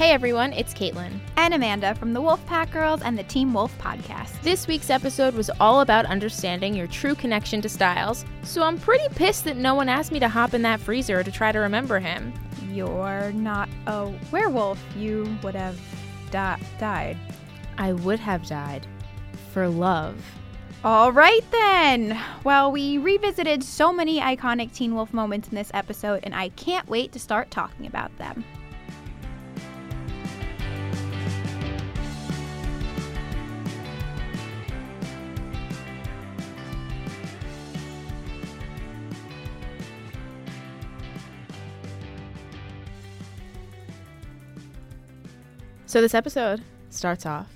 Hey everyone, it's Kaitlyn. And Amanda from the Wolfpack Girls and the Team Wolf podcast. This week's episode was all about understanding your true connection to Stiles, so I'm pretty pissed that no one asked me to hop in that freezer to try to remember him. You're not a werewolf. You would have di- died. I would have died for love. All right then. Well, we revisited so many iconic Teen Wolf moments in this episode, and I can't wait to start talking about them. So this episode starts off,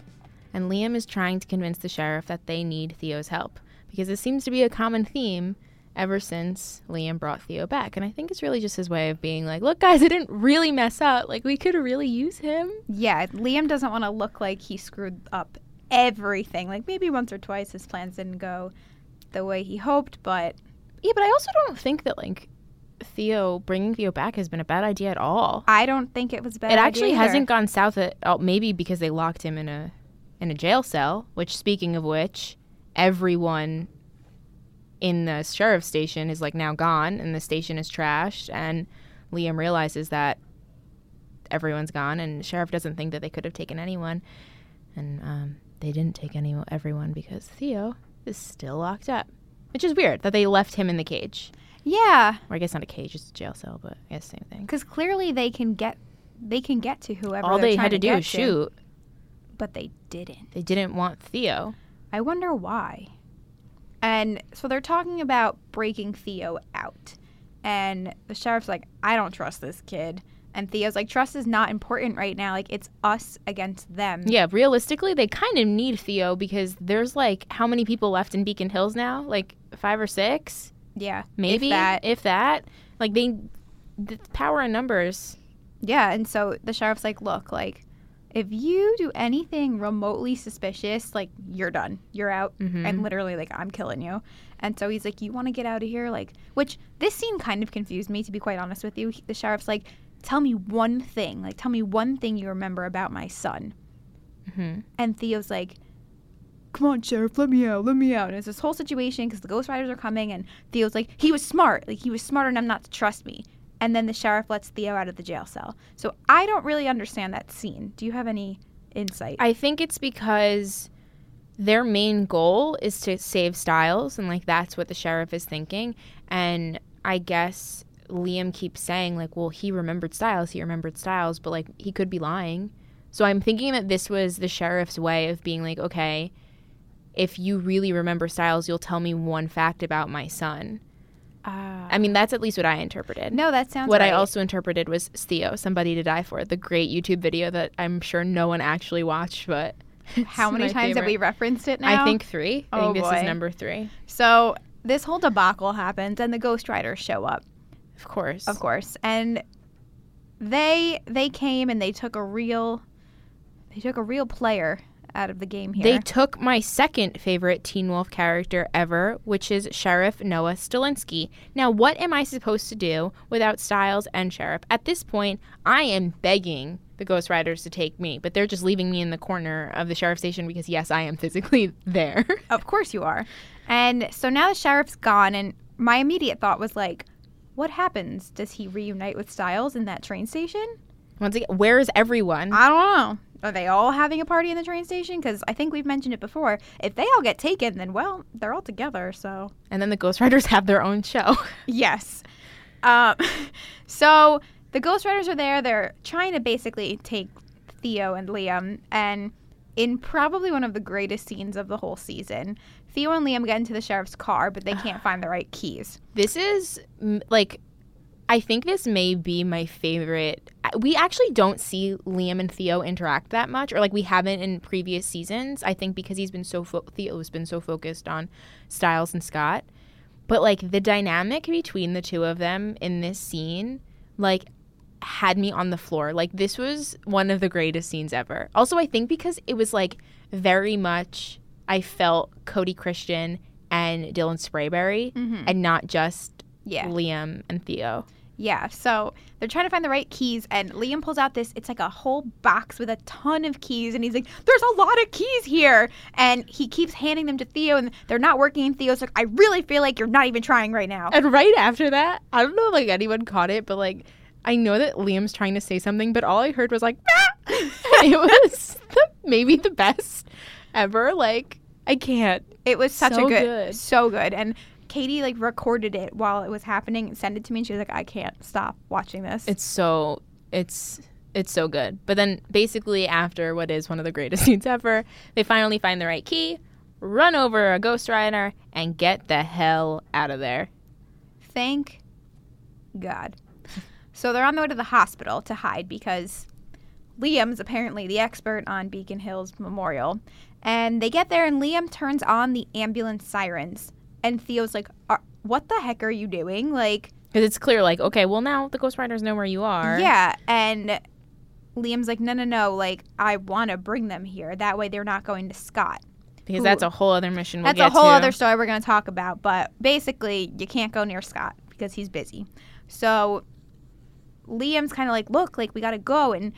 and Liam is trying to convince the sheriff that they need Theo's help because it seems to be a common theme ever since Liam brought Theo back. And I think it's really just his way of being like, look, guys, I didn't really mess up. Like, we could really use him. Yeah, Liam doesn't want to look like he screwed up everything. Like, maybe once or twice his plans didn't go the way he hoped, but. Yeah, but I also don't think that, like, Theo bringing Theo back has been a bad idea at all. I don't think it was bad. It actually hasn't gone south at all. Maybe because they locked him in a in a jail cell. Which, speaking of which, everyone in the sheriff's station is like now gone, and the station is trashed. And Liam realizes that everyone's gone, and the sheriff doesn't think that they could have taken anyone, and um, they didn't take any everyone because Theo is still locked up, which is weird that they left him in the cage. Yeah. Or I guess not a cage, it's a jail cell, but I guess same thing. Because clearly they can get they can get to whoever. All they had to, to do was shoot. But they didn't. They didn't want Theo. I wonder why. And so they're talking about breaking Theo out. And the sheriff's like, I don't trust this kid. And Theo's like, trust is not important right now. Like, it's us against them. Yeah, realistically, they kind of need Theo because there's like how many people left in Beacon Hills now? Like five or six? Yeah, maybe if that. If that, like they, the power in numbers. Yeah, and so the sheriff's like, look, like if you do anything remotely suspicious, like you're done, you're out, mm-hmm. and literally like I'm killing you. And so he's like, you want to get out of here, like, which this scene kind of confused me to be quite honest with you. The sheriff's like, tell me one thing, like tell me one thing you remember about my son. Mm-hmm. And Theo's like, come on, sheriff, let me out, let me out. And it's this whole situation because the Ghost Riders are coming, and Theo's like, he was smart, like he was smart enough not to trust me. And then the sheriff lets Theo out of the jail cell. So I don't really understand that scene. Do you have any insight? I think it's because their main goal is to save Stiles, and like that's what the sheriff is thinking. And I guess Liam keeps saying like, well, he remembered Stiles, he remembered Stiles, but like he could be lying. So I'm thinking that this was the sheriff's way of being like, okay, if you really remember Stiles, you'll tell me one fact about my son. Uh, I mean, that's at least what I interpreted. no, that sounds What right. I also interpreted was Theo, Somebody to Die For, the great YouTube video that I'm sure no one actually watched, but. How many times have we referenced it now? I think three. I Oh, think this boy. is number three. so. This whole debacle happens, and the Ghost Riders show up, Of course. of course, and they they came and they took a real they took a real player out of the game here. They took my second favorite Teen Wolf character ever, which is Sheriff Noah Stilinski. Now, what am I supposed to do without Stiles and Sheriff? At this point, I am begging the Ghost Riders to take me, but they're just leaving me in the corner of the sheriff station because, yes, I am physically there. Of course you are. And so now the sheriff's gone, and my immediate thought was like, what happens? Does he reunite with Stiles in that train station? Once again, where is everyone? I don't know. Are they all having a party in the train station? Because I think we've mentioned it before. If they all get taken, then well, they're all together. So and then the Ghost Riders have their own show. yes. Um, so the Ghost Riders are there. They're trying to basically take Theo and Liam, and in probably one of the greatest scenes of the whole season, Theo and Liam get into the sheriff's car, but they can't find the right keys. This is like, I think this may be my favorite. We actually don't see Liam and Theo interact that much, or like we haven't in previous seasons. I think because he's been so fo- Theo's been so focused on Stiles and Scott, but like the dynamic between the two of them in this scene, like had me on the floor. Like this was one of the greatest scenes ever. Also, I think because it was like very much I felt Cody Christian and Dylan Sprayberry Mhm. and not just Yeah. Liam and Theo. Yeah, so they're trying to find the right keys, and Liam pulls out this. It's like a whole box with a ton of keys, and he's like, "There's a lot of keys here," and he keeps handing them to Theo, and they're not working. And Theo's like, "I really feel like you're not even trying right now." And right after that, I don't know if like anyone caught it, but like I know that Liam's trying to say something, but all I heard was like, "Ah!" it was the, maybe the best ever. Like I can't. It was such So a good, good. so good, and Katie like recorded it while it was happening and sent it to me, and she was like, "I can't stop watching this." It's so it's it's so good. But then basically after what is one of the greatest scenes ever, they finally find the right key, run over a ghost rider, and get the hell out of there. Thank God. So they're on the way to the hospital to hide because Liam's apparently the expert on Beacon Hills Memorial. And they get there, and Liam turns on the ambulance sirens. And Theo's like, "Are- What the heck are you doing? Like, Because it's clear, like, okay, well now the Ghost Riders know where you are. yeah. And Liam's like, No, no, no. Like, I want to bring them here. That way they're not going to Scott. Because Who- that's a whole other mission. We'll That's a whole to. other story we're going to talk about. But basically, you can't go near Scott because he's busy. So Liam's kind of like, look, like we got to go, and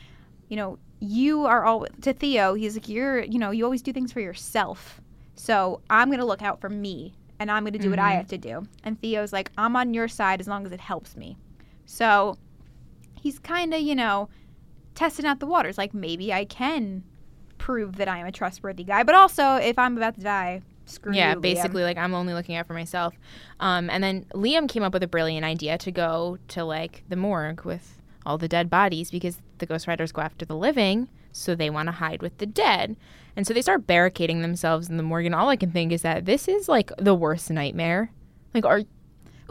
you know, you are all to Theo. He's like, you're, you know, you always do things for yourself. So I'm going to look out for me, and I'm going to do what I Mhm. have to do. And Theo's like, I'm on your side as long as it helps me. So he's kind of, you know, testing out the waters. Like maybe I can prove that I am a trustworthy guy, but also if I'm about to die, screw yeah, you, Liam. basically, like I'm only looking out for myself. Um, and then Liam came up with a brilliant idea to go to like the morgue with all the dead bodies because the Ghost Riders go after the living, so they want to hide with the dead. And so they start barricading themselves in the morgue. And all I can think is that this is like the worst nightmare. Like, are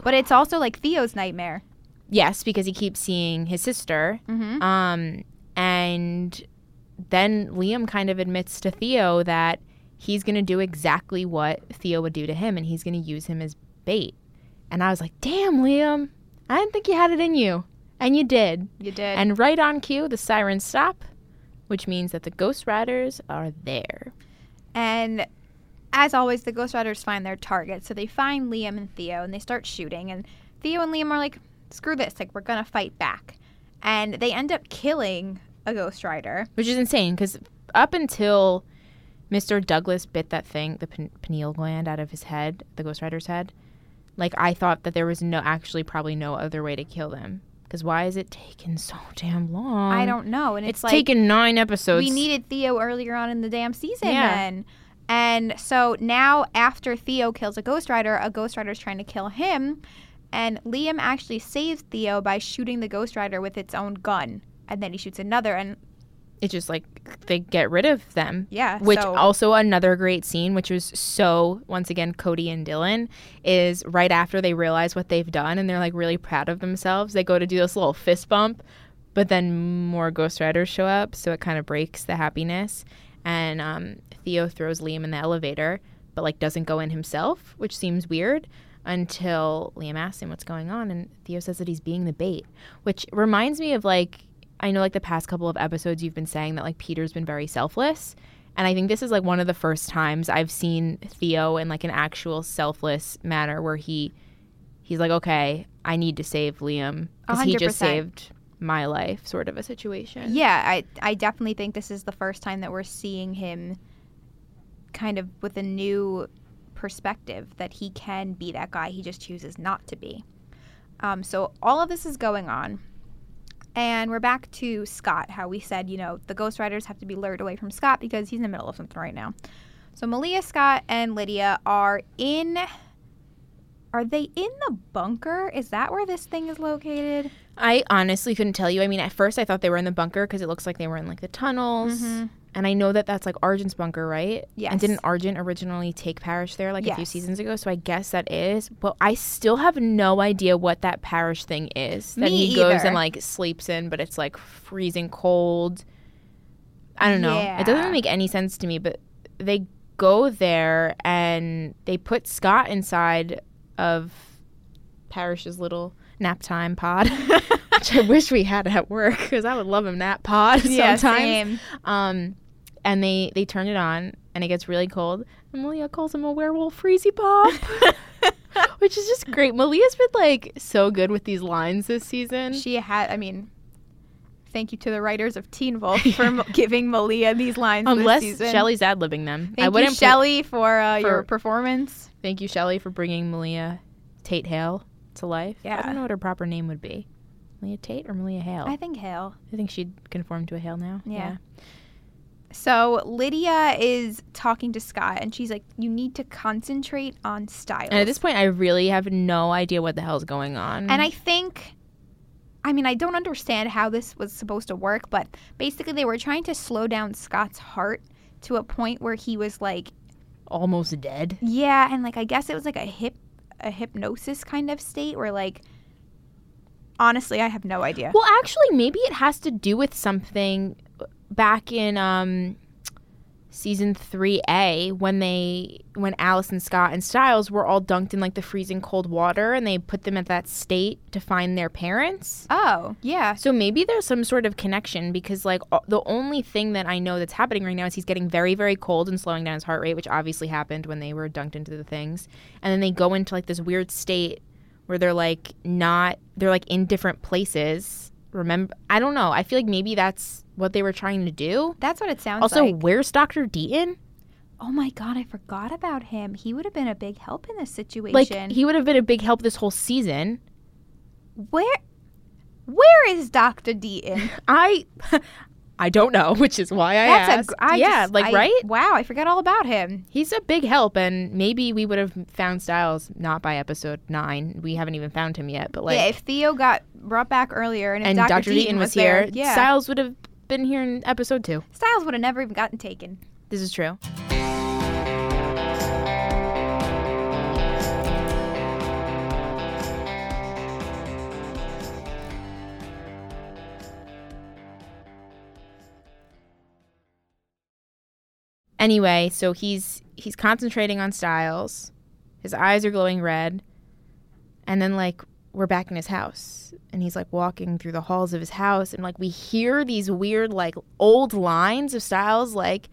But it's also like Theo's nightmare. yes, because he keeps seeing his sister. Mm-hmm. Um, and then Liam kind of admits to Theo that he's going to do exactly what Theo would do to him and he's going to use him as bait. And I was like, damn, Liam, I didn't think you had it in you. And you did. You did. And right on cue, the sirens stop, which means that the Ghost Riders are there. And as always, the Ghost Riders find their target. So they find Liam and Theo and they start shooting. And Theo and Liam are like, screw this. Like, we're going to fight back. And they end up killing a Ghost Rider. Which is insane because up until Mr. Douglas bit that thing, the pin- pineal gland out of his head, the Ghost Rider's head, like I thought that there was no, actually, probably no other way to kill them. Because why is it taking so damn long? I don't know. And it's, It's, like, taken nine episodes. we needed Theo earlier on in the damn season Yeah. then. And so now, after Theo kills a Ghost Rider, a Ghost Rider is trying to kill him. And Liam actually saves Theo by shooting the Ghost Rider with its own gun. And then he shoots another. And It's just like they get rid of them. yeah. Which so, also another great scene, which was so once again Cody and Dylan is right after they realize what they've done and they're like really proud of themselves. They go to do this little fist bump, but then more Ghost Riders show up, so it kind of breaks the happiness. And um, Theo throws Liam in the elevator, but like doesn't go in himself, which seems weird until Liam asks him what's going on, and Theo says that he's being the bait, which reminds me of like I know like the past couple of episodes you've been saying that like Peter's been very selfless. And I think this is like one of the first times I've seen Theo in like an actual selfless manner where he he's like, Okay, I need to save Liam. Because he just saved my life, sort of a situation. Yeah, I I definitely think this is the first time that we're seeing him kind of with a new perspective that he can be that guy. He just chooses not to be. Um, so all of this is going on. And we're back to Scott, how we said, you know, the Ghost Riders have to be lured away from Scott because he's in the middle of something right now. So Malia, Scott, and Lydia are in. Are they in the bunker? Is that where this thing is located? I honestly couldn't tell you. I mean, at first I thought they were in the bunker because it looks like they were in like the tunnels. Mhm. And I know that that's like Argent's bunker, right? Yes. And didn't Argent originally take Parrish there like a few seasons ago? So I guess that is. But I still have no idea what that Parrish thing is that Me he goes either. and like sleeps in, but it's like freezing cold. I don't know. Yeah. It doesn't make any sense to me, but they go there and they put Scott inside of Parrish's little nap time pod, which I wish we had at work because I would love a nap pod sometimes. same. Um, and they they turn it on, and it gets really cold. And Malia calls him a werewolf freezy pop. which is just great. Malia's been like so good with these lines this season. She had, I mean, thank you to the writers of Teen Wolf for giving Malia these lines Unless this season. Shelley's ad libbing them. Thank I wouldn't you, Shelley, for, uh, your performance. Thank you, Shelley, for bringing Malia Tate Hale to life. Yeah, I don't know what her proper name would be. Malia Tate or Malia Hale? I I, think Hale. I think she'd conform to a Hale now. Yeah. So Lydia is talking to Scott, and she's like, "You need to concentrate on style. And at this point, I really have no idea what the hell's going on. And I think, I mean, I don't understand how this was supposed to work, but basically they were trying to slow down Scott's heart to a point where he was like, almost dead. yeah, and like I guess it was like a hip, a hypnosis kind of state where like, honestly, I have no idea. Well, actually, maybe it has to do with something back in um, season three A when they when Alice and Scott and Stiles were all dunked in like the freezing cold water and they put them at that state to find their parents. Oh, yeah. So maybe there's some sort of connection because like o- the only thing that I know that's happening right now is he's getting very very cold and slowing down his heart rate, which obviously happened when they were dunked into the things. And then they go into like this weird state where they're like not they're like in different places. Remember I don't know. I feel like maybe that's what they were trying to do. That's what it sounds Also, like. Also, where's Dr. Deaton? Oh my god, I forgot about him. He would have been a big help in this situation. Like he would have been a big help this whole season. where where is Dr. Deaton? I I don't know, which is why I That's asked. a I yeah, just- like I- right? Wow, I forgot all about him. He's a big help, and maybe we would have found Stiles not by episode nine. We haven't even found him yet, but like, yeah, if Theo got brought back earlier and and Dr. Dr. Deaton, Deaton was there, here, yeah, Stiles would have been here in episode two. Stiles would have never even gotten taken. This is true. Anyway, so he's he's concentrating on Stiles. His eyes are glowing red. And then like we're back in his house and he's like walking through the halls of his house and like we hear these weird like old lines of Stiles like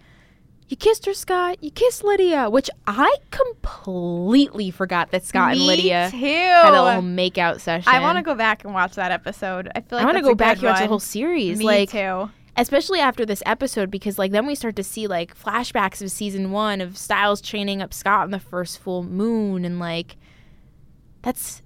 you kissed her, Scott. You kissed Lydia, which I completely forgot that Scott and Lydia too. had a little makeout session. I want to go back and watch that episode. I feel like I want to go back and watch the whole series. Me like, too. Especially after this episode because like then we start to see like flashbacks of season one of Stiles training up scott on the first full moon and like that's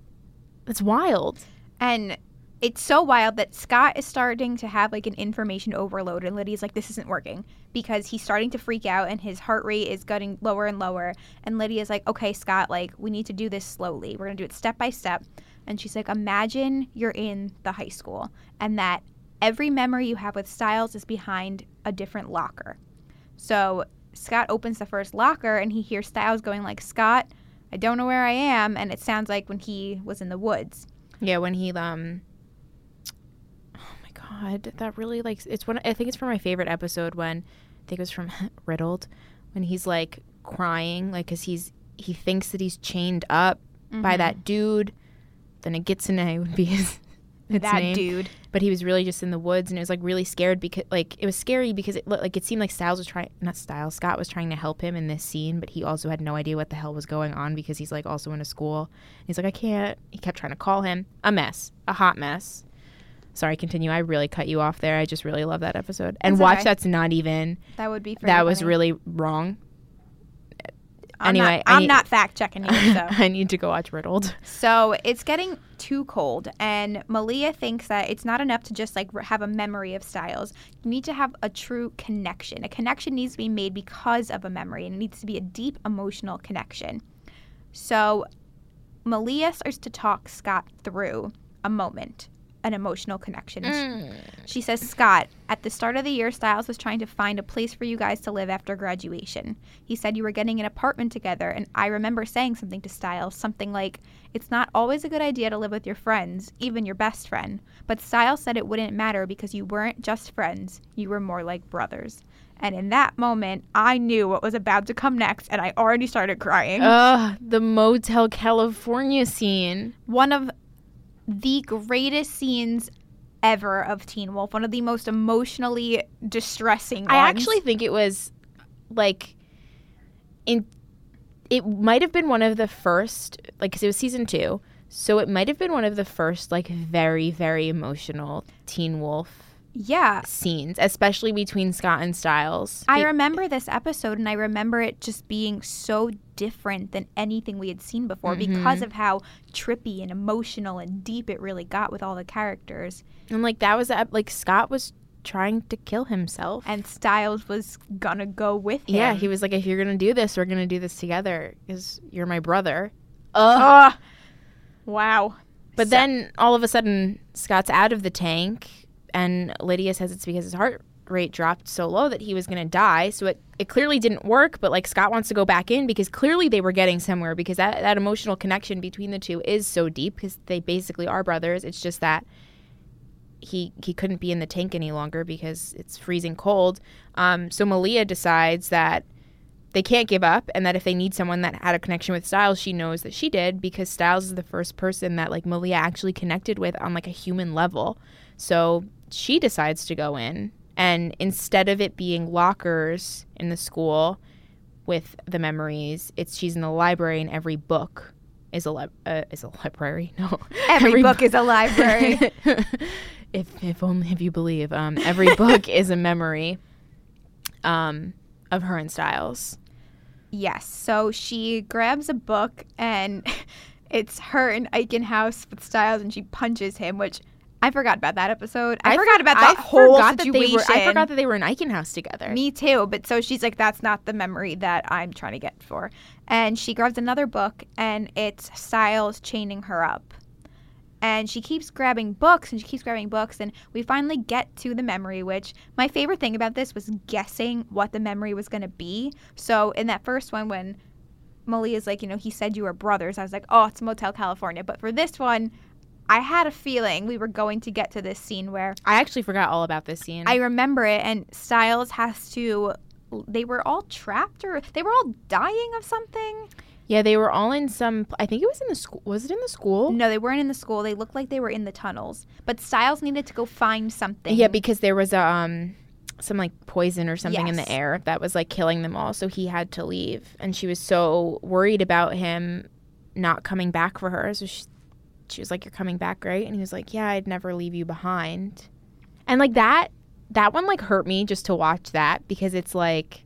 that's wild And it's so wild that Scott is starting to have like an information overload, and Lydia's like, "This isn't working," because he's starting to freak out, and his heart rate is getting lower and lower. And Lydia's like, "Okay, Scott, like we need to do this slowly. We're gonna do it step by step." And she's like, "Imagine you're in the high school, and that every memory you have with Stiles is behind a different locker." So Scott opens the first locker, and he hears Stiles going like, "Scott." I don't know where I am, and it sounds like when he was in the woods. yeah when he um oh my god that really like it's one i think it's from my favorite episode when i think it was from riddled when he's like crying like because he's he thinks that he's chained up by Mhm. that dude then it gets in would be his its that name. dude. but he was really just in the woods and it was like really scared because like it was scary because it looked like it seemed like Stiles was trying not Stiles Scott was trying to help him in this scene but he also had no idea what the hell was going on because he's like also in a school he's like I can't he kept trying to call him a mess a hot mess sorry continue I really cut you off there I just really love that episode and That's watch okay. that's not even That would be. that pretty was funny. really wrong I'm anyway, not, I'm need- not fact checking you. So. I need to go watch Riddled so it's getting too cold, and Malia thinks that it's not enough to just like have a memory of Stiles. You need to have a true connection. A connection needs to be made because of a memory, and it needs to be a deep emotional connection. So Malia starts to talk Scott through a moment, an emotional connection. Mm. She says, Scott, at the start of the year, Stiles was trying to find a place for you guys to live after graduation. He said you were getting an apartment together, and I remember saying something to Stiles, something like, It's not always a good idea to live with your friends, even your best friend. But Stiles said it wouldn't matter because you weren't just friends, you were more like brothers. And in that moment, I knew what was about to come next, and I already started crying. Ugh, the Motel California scene one of the greatest scenes ever of Teen Wolf, one of the most emotionally distressing ones. I actually think it was like in it might have been one of the first, like, because it was season two. So it might have been one of the first, like, very, very emotional Teen Wolf Yeah. scenes, especially between Scott and Stiles. I Be- remember this episode and I remember it just being so different than anything we had seen before mm-hmm. because of how trippy and emotional and deep it really got with all the characters. and, like, that was, like, Scott was trying to kill himself. And Stiles was gonna go with him. yeah, he was like, if you're to do this, we're to do this together because you're my brother. Ugh. Ugh. Wow. But So- then all of a sudden, Scott's out of the tank, and Lydia says it's because his heart rate dropped so low that he was going to die. So it, it clearly didn't work, but like Scott wants to go back in because clearly they were getting somewhere because that, that emotional connection between the two is so deep because they basically are brothers. It's just that he he couldn't be in the tank any longer because it's freezing cold. Um, so Malia decides that they can't give up and that if they need someone that had a connection with Stiles, she knows that she did because Stiles is the first person that like Malia actually connected with on like a human level. So she decides to go in and instead of it being lockers in the school with the memories, it's she's in the library and every book is a li- uh, is a library. No. Every, book is a library. if if only if you believe. Um, every book is a memory um, of her and Stiles. yes. So she grabs a book and it's her in Eichen House with Stiles and she punches him, which I forgot about that episode. I, forgot about that I whole forgot situation. That they were, I forgot that they were in Eichen House together. Me too. But so she's like, that's not the memory that I'm trying to get for. And she grabs another book and it's Stiles chaining her up. And she keeps grabbing books and she keeps grabbing books. And we finally get to the memory, which my favorite thing about this was guessing what the memory was going to be. So in that first one, when Molly is like, you know, he said you were brothers, I was like, oh, it's Motel California. But for this one, I had a feeling we were going to get to this scene where I actually forgot all about this scene. I remember it, and Stiles has to. They were all trapped, or they were all dying of something. yeah, they were all in some. I think it was in the school. Was it in the school? No, they weren't in the school. They looked like they were in the tunnels. But Stiles needed to go find something. Yeah, because there was a, um some like poison or something in the air that was like killing them all, so he had to leave, and she was so worried about him not coming back for her. So she, she was like, "You're coming back, right?" And he was like, "Yeah, I'd never leave you behind." And like that, that one like hurt me just to watch that because it's like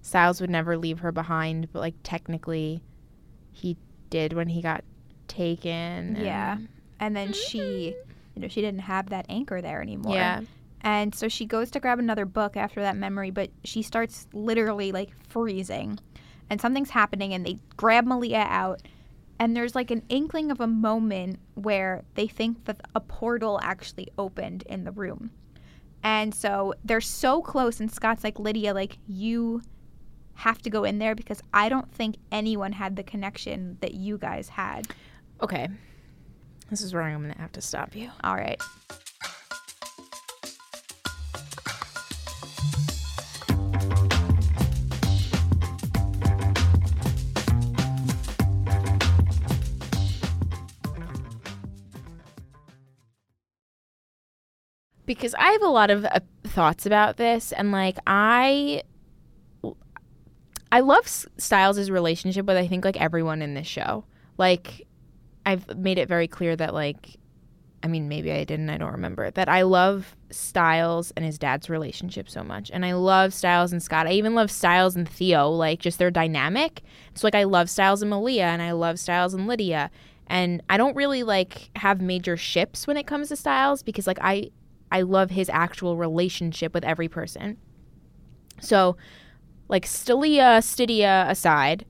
Stiles would never leave her behind, but like technically, he did when he got taken. Yeah. and- and then she, you know, she didn't have that anchor there anymore. yeah. And so she goes to grab another book after that memory, but she starts literally like freezing. And something's happening, and they grab Malia out. And there's like an inkling of a moment where they think that a portal actually opened in the room. And so they're so close, and Scott's like, Lydia, like, you have to go in there because I don't think anyone had the connection that you guys had. Okay. This is where I'm gonna have to stop you. All right. Because I have a lot of uh, thoughts about this, and like I, I love S- Stiles' relationship with I think like everyone in this show. Like, I've made it very clear that like, I mean maybe I didn't, I don't remember that I love Stiles and his dad's relationship so much, and I love Stiles and Scott. I even love Stiles and Theo, like just their dynamic. So like I love Stiles and Malia, and I love Stiles and Lydia. And I don't really like have major ships when it comes to Stiles because like I I love his actual relationship with every person. So, like Stalia, Stydia aside,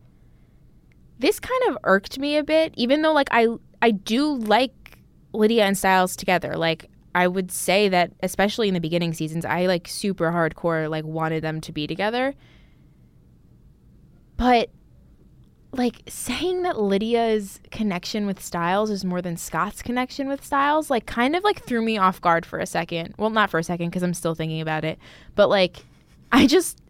this kind of irked me a bit, even though like I I do like Lydia and Stiles together. Like I would say that especially in the beginning seasons, I like super hardcore like wanted them to be together. But like saying that Lydia's connection with Stiles is more than Scott's connection with Stiles, like kind of like threw me off guard for a second. Well, not for a second because I'm still thinking about it, but like I just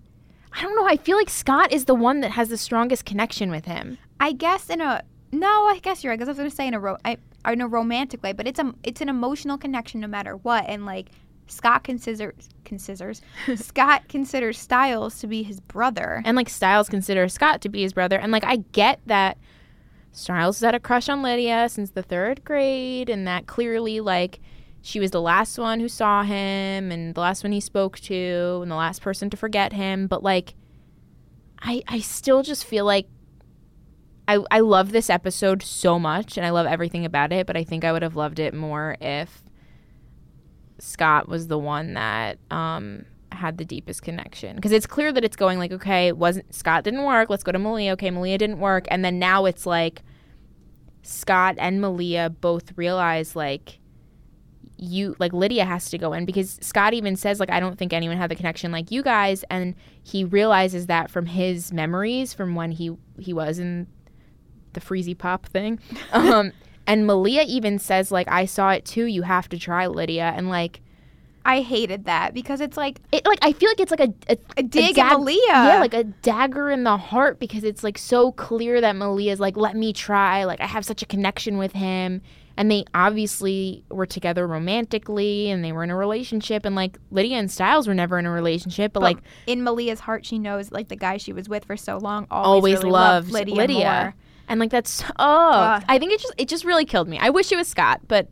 I don't know. I feel like Scott is the one that has the strongest connection with him. I guess in a no, I guess you're right. Because I was gonna say in a ro- I, in a romantic way, but it's a it's an emotional connection no matter what. And like Scott considers considers Scott considers Stiles to be his brother. And like Stiles considers Scott to be his brother. And like I get that Stiles has had a crush on Lydia since the third grade, and that clearly like she was the last one who saw him and the last one he spoke to and the last person to forget him. But like I I still just feel like I, I love this episode so much and I love everything about it, but I think I would have loved it more if Scott was the one that um, had the deepest connection. Because it's clear that it's going like, okay, wasn't Scott didn't work. Let's go to Malia. Okay, Malia didn't work, and then now it's like Scott and Malia both realize like you like Lydia has to go in because Scott even says like I don't think anyone had the connection like you guys, and he realizes that from his memories from when he he was in the freezy pop thing. Um, and Malia even says like I saw it too. You have to try Lydia, and like I hated that because it's like it like I feel like it's like a a, a dig dag- at Malia. yeah, like a dagger in the heart because it's like so clear that Malia's like let me try. Like I have such a connection with him. And they obviously were together romantically and they were in a relationship and like Lydia and Stiles were never in a relationship, but, But like in Malia's heart, she knows like the guy she was with for so long always, always really loved Lydia, Lydia. And like that's oh, Ugh. I think it just it just really killed me. I wish it was Scott, but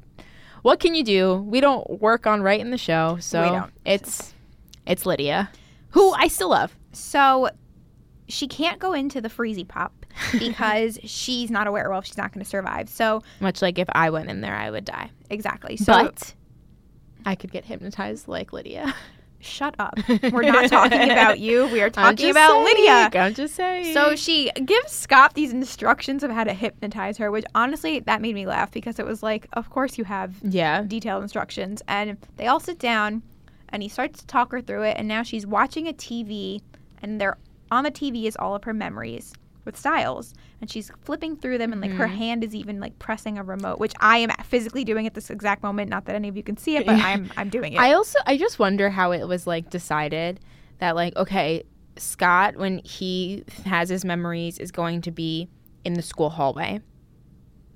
what can you do? We don't work on writing the show, so it's it's Lydia, who I still love. So she can't go into the freezy pop because she's not a werewolf. She's not going to survive. So Much like if I went in there, I would die. exactly. So but I could get hypnotized like Lydia. shut up. We're not talking about you. We are talking about saying, Lydia. I'm just saying. So she gives Scott these instructions of how to hypnotize her, which honestly that made me laugh because it was like, of course you have yeah, detailed instructions. And they all sit down and he starts to talk her through it. And now she's watching a TV and they're on the TV is all of her memories with Stiles. And she's flipping through them and like her Mhm. hand is even like pressing a remote, which I am physically doing at this exact moment. Not that any of you can see it, but I'm I'm doing it. I also I just wonder how it was like decided that like okay, Scott when he has his memories is going to be in the school hallway.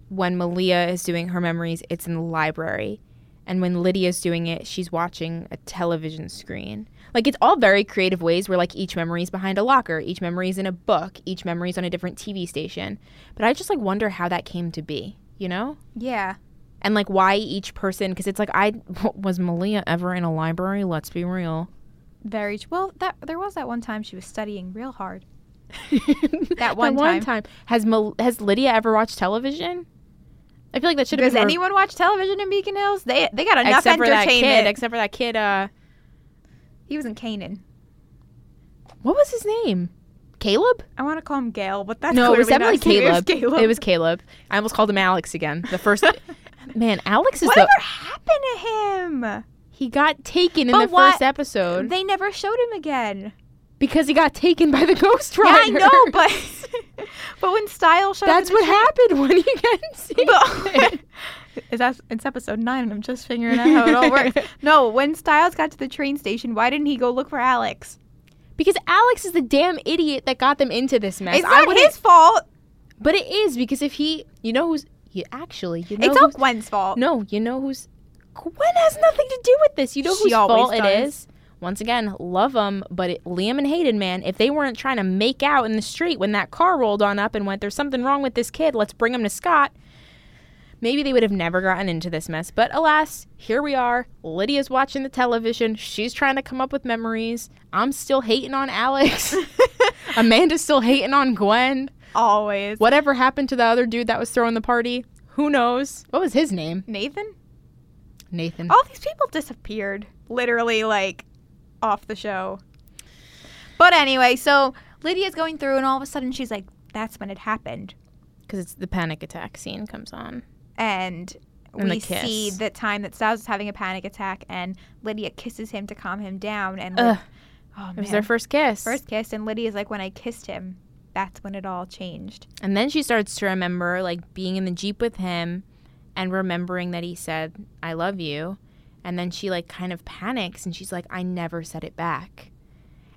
When Malia is doing her memories, it's in the library. And when Lydia's doing it, she's watching a television screen. Like it's all very creative ways where like each memory is behind a locker, each memory is in a book, each memory is on a different TV station. But I just like wonder how that came to be, you know? yeah. and like why each person because it's like i was malia ever in a library let's be real Very well. That there was that one time she was studying real hard. that one time. has Mal- has lydia ever watched television i feel like that should have Does anyone watch television in Beacon Hills? They they got enough except for that entertainment. kid except for that kid uh he was in Canaan. what was his name caleb I want to call him Gail, but that's no it was definitely his caleb. it was caleb i almost called him alex again the first man alex is Whatever the happened to him? he got taken in the what- first episode They never showed him again. because he got taken by the ghost rider Yeah, I know, but but when Style showed that's what happened when he got taken. Is that it's episode nine and I'm just figuring out how it all works. No, when Stiles got to the train station, why didn't he go look for Alex? Because Alex is the damn idiot that got them into this mess. It's not his fault. but it is because if he, you know who's, you actually, you know It's all Gwen's fault. no, you know who's, Gwen has nothing to do with this. You know She whose fault it does. is. Once again, love them, but it, Liam and Hayden, man, if they weren't trying to make out in the street when that car rolled on up and went, "There's something wrong with this kid. Let's bring him to Scott." Maybe they would have never gotten into this mess. But alas, here we are. Lydia's watching the television. She's trying to come up with memories. I'm still hating on Alex. Amanda's still hating on Gwen. Always. Whatever happened to the other dude that was throwing the party? Who knows? What was his name? Nathan? Nathan. All these people disappeared. Literally, like, off the show. But anyway, so Lydia's going through, and all of a sudden she's like, that's when it happened. Because it's the panic attack scene comes on. And, And we see the time that Stiles is having a panic attack, and Lydia kisses him to calm him down. And Ugh, oh, it was man. their first kiss. first kiss, and Lydia's like, when I kissed him, that's when it all changed. And then she starts to remember like being in the Jeep with him and remembering that he said, I love you. And then she like kind of panics and she's like, I never said it back.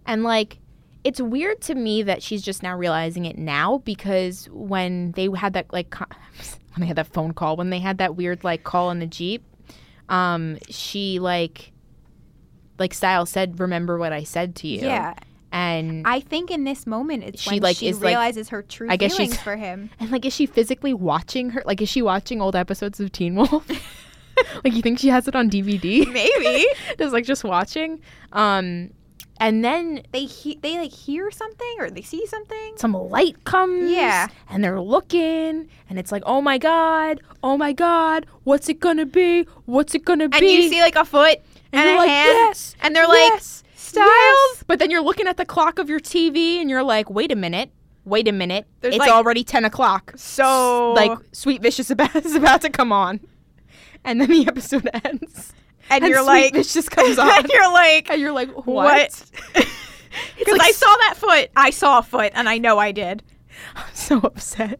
And like, it's weird to me that she's just now realizing it now because when they had that like, when they had that phone call, when they had that weird like call in the Jeep, um, she like like Stiles said, remember what I said to you. Yeah. And I think in this moment it's She, when like, she is, like- realizes her true I guess feelings she's- for him. and like is she physically watching her like is she watching old episodes of Teen Wolf? like you think she has it on DVD? Maybe Just like just watching. Um and then they he- they like hear something or they see something. some light comes. Yeah. And they're looking and it's like, oh my God, oh my God, what's it gonna be? What's it gonna be? And you see like a foot And and, a like, hand, yes, and they're yes, like Stiles. yes. But then you're looking at the clock of your TV and you're like, wait a minute, wait a minute. There's, it's like- already 10 o'clock. So like Sweet Vicious about, is about to come on. And then the episode ends. And, and you're like just comes on. and you're like and you're like, what? Because like I saw that foot. I saw a foot, and I know I did. I'm so upset.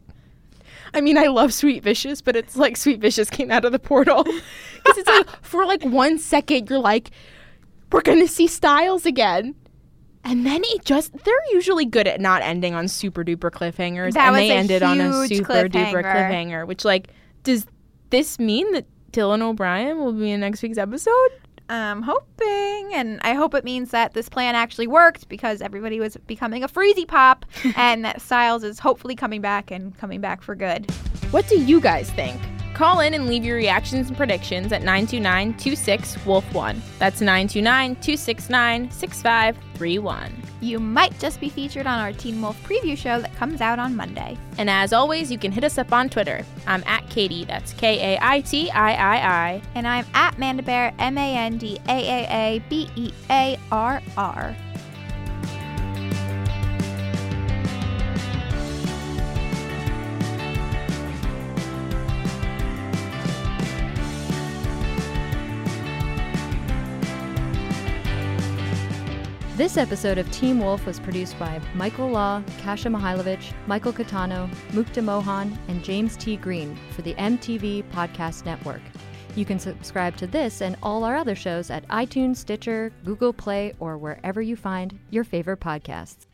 I mean, I love Sweet Vicious, but it's like Sweet Vicious came out of the portal. Because it's like, for like one second, you're like, we're going to see Stiles again. And then it just, they're usually good at not ending on super duper cliffhangers. That and they ended on a super duper cliffhanger, which, like, does this mean that Dylan O'Brien will be in next week's episode? I'm hoping, and I hope it means that this plan actually worked because everybody was becoming a freezy pop, and that Stiles is hopefully coming back and coming back for good. What do you guys think? Call in and leave your reactions and predictions at 929 26 Wolf 1. That's 929 269 6531. You might just be featured on our Teen Wolf preview show that comes out on Monday. And as always, you can hit us up on Twitter. I'm at Katie, that's K A I T I I I. And I'm at Mandabear, M A N D A A A B E A R R. This episode of Team Wolf was produced by Michael Law, Kasha Mihailovich, Michael Catano, Mukta Mohan, and James T. Green for the MTV Podcast Network. You can subscribe to this and all our other shows at iTunes, Stitcher, Google Play, or wherever you find your favorite podcasts.